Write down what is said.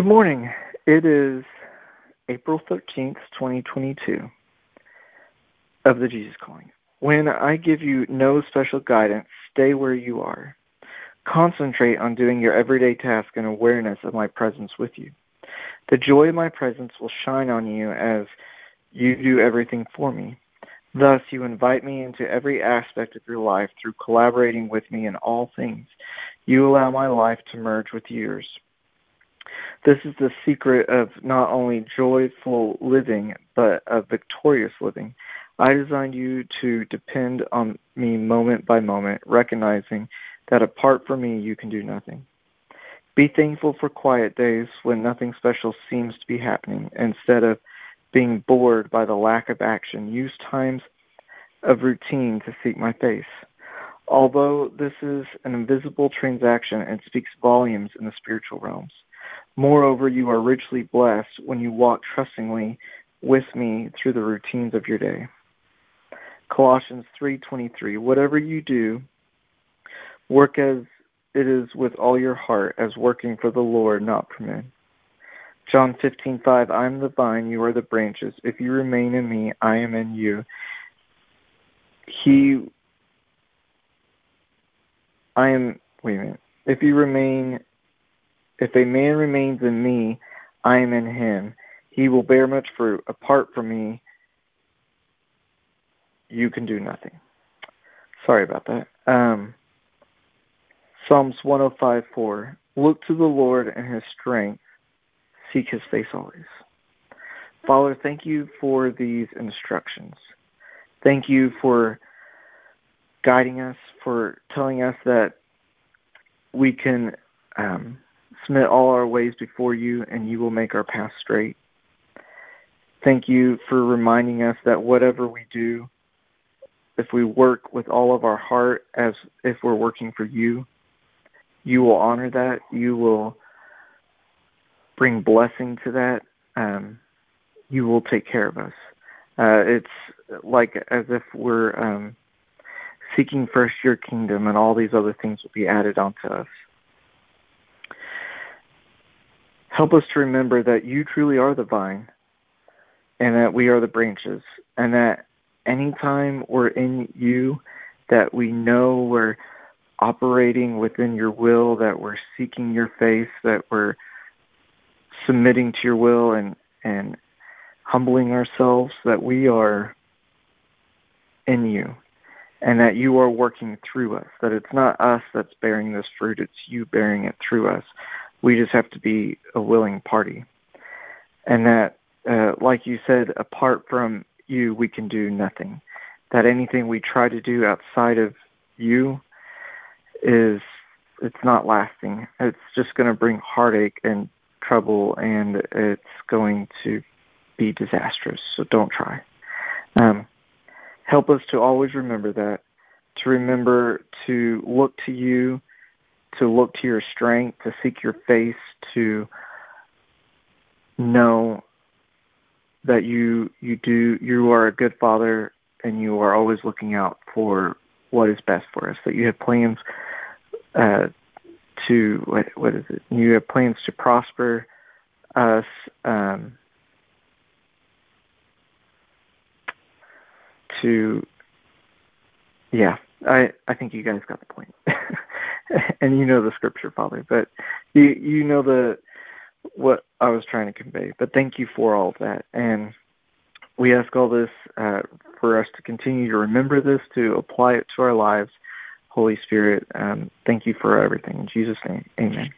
Good morning. It is April 13th, 2022 of the Jesus Calling. When I give you no special guidance, stay where you are. Concentrate on doing your everyday task in awareness of my presence with you. The joy of my presence will shine on you as you do everything for me. Thus, you invite me into every aspect of your life through collaborating with me in all things. You allow my life to merge with yours. This is the secret of not only joyful living, but of victorious living. I designed you to depend on me moment by moment, recognizing that apart from me, you can do nothing. Be thankful for quiet days when nothing special seems to be happening. Instead of being bored by the lack of action, use times of routine to seek my face. Although this is an invisible transaction and speaks volumes in the spiritual realms. Moreover, you are richly blessed when you walk trustingly with me through the routines of your day. Colossians 3:23 Whatever you do, work as it is with all your heart, as working for the Lord, not for men. John 15:5 I am the vine, you are the branches. If you remain in me, I am in you. He I am wait a minute. If you remain if a man remains in me, I am in him. He will bear much fruit. Apart from me, you can do nothing. Sorry about that. Um, Psalms 105 4. Look to the Lord and his strength, seek his face always. Father, thank you for these instructions. Thank you for guiding us, for telling us that we can um, submit all our ways before you, and you will make our path straight. Thank you for reminding us that whatever we do, if we work with all of our heart as if we're working for you, you will honor that. You will bring blessing to that. Um, you will take care of us. Uh, it's like as if we're um, seeking first your kingdom, and all these other things will be added onto us. Help us to remember that you truly are the vine and that we are the branches, and that anytime we're in you, that we know we're operating within your will, that we're seeking your face, that we're submitting to your will and, and humbling ourselves, that we are in you and that you are working through us, that it's not us that's bearing this fruit, it's you bearing it through us. We just have to be a willing party. And that, uh, like you said, apart from you, we can do nothing. That anything we try to do outside of you is, it's not lasting. It's just going to bring heartache and trouble, and it's going to be disastrous. So don't try. Um, help us to always remember that, to remember to look to you to look to your strength, to seek your face, to know that you you do you are a good father and you are always looking out for what is best for us. That you have plans uh, to what what is it? You have plans to prosper us. Um, to yeah, I I think you guys got the point. and you know the scripture, Father, but you you know the what I was trying to convey. But thank you for all of that, and we ask all this uh, for us to continue to remember this, to apply it to our lives. Holy Spirit, um, thank you for everything. In Jesus' name, Amen.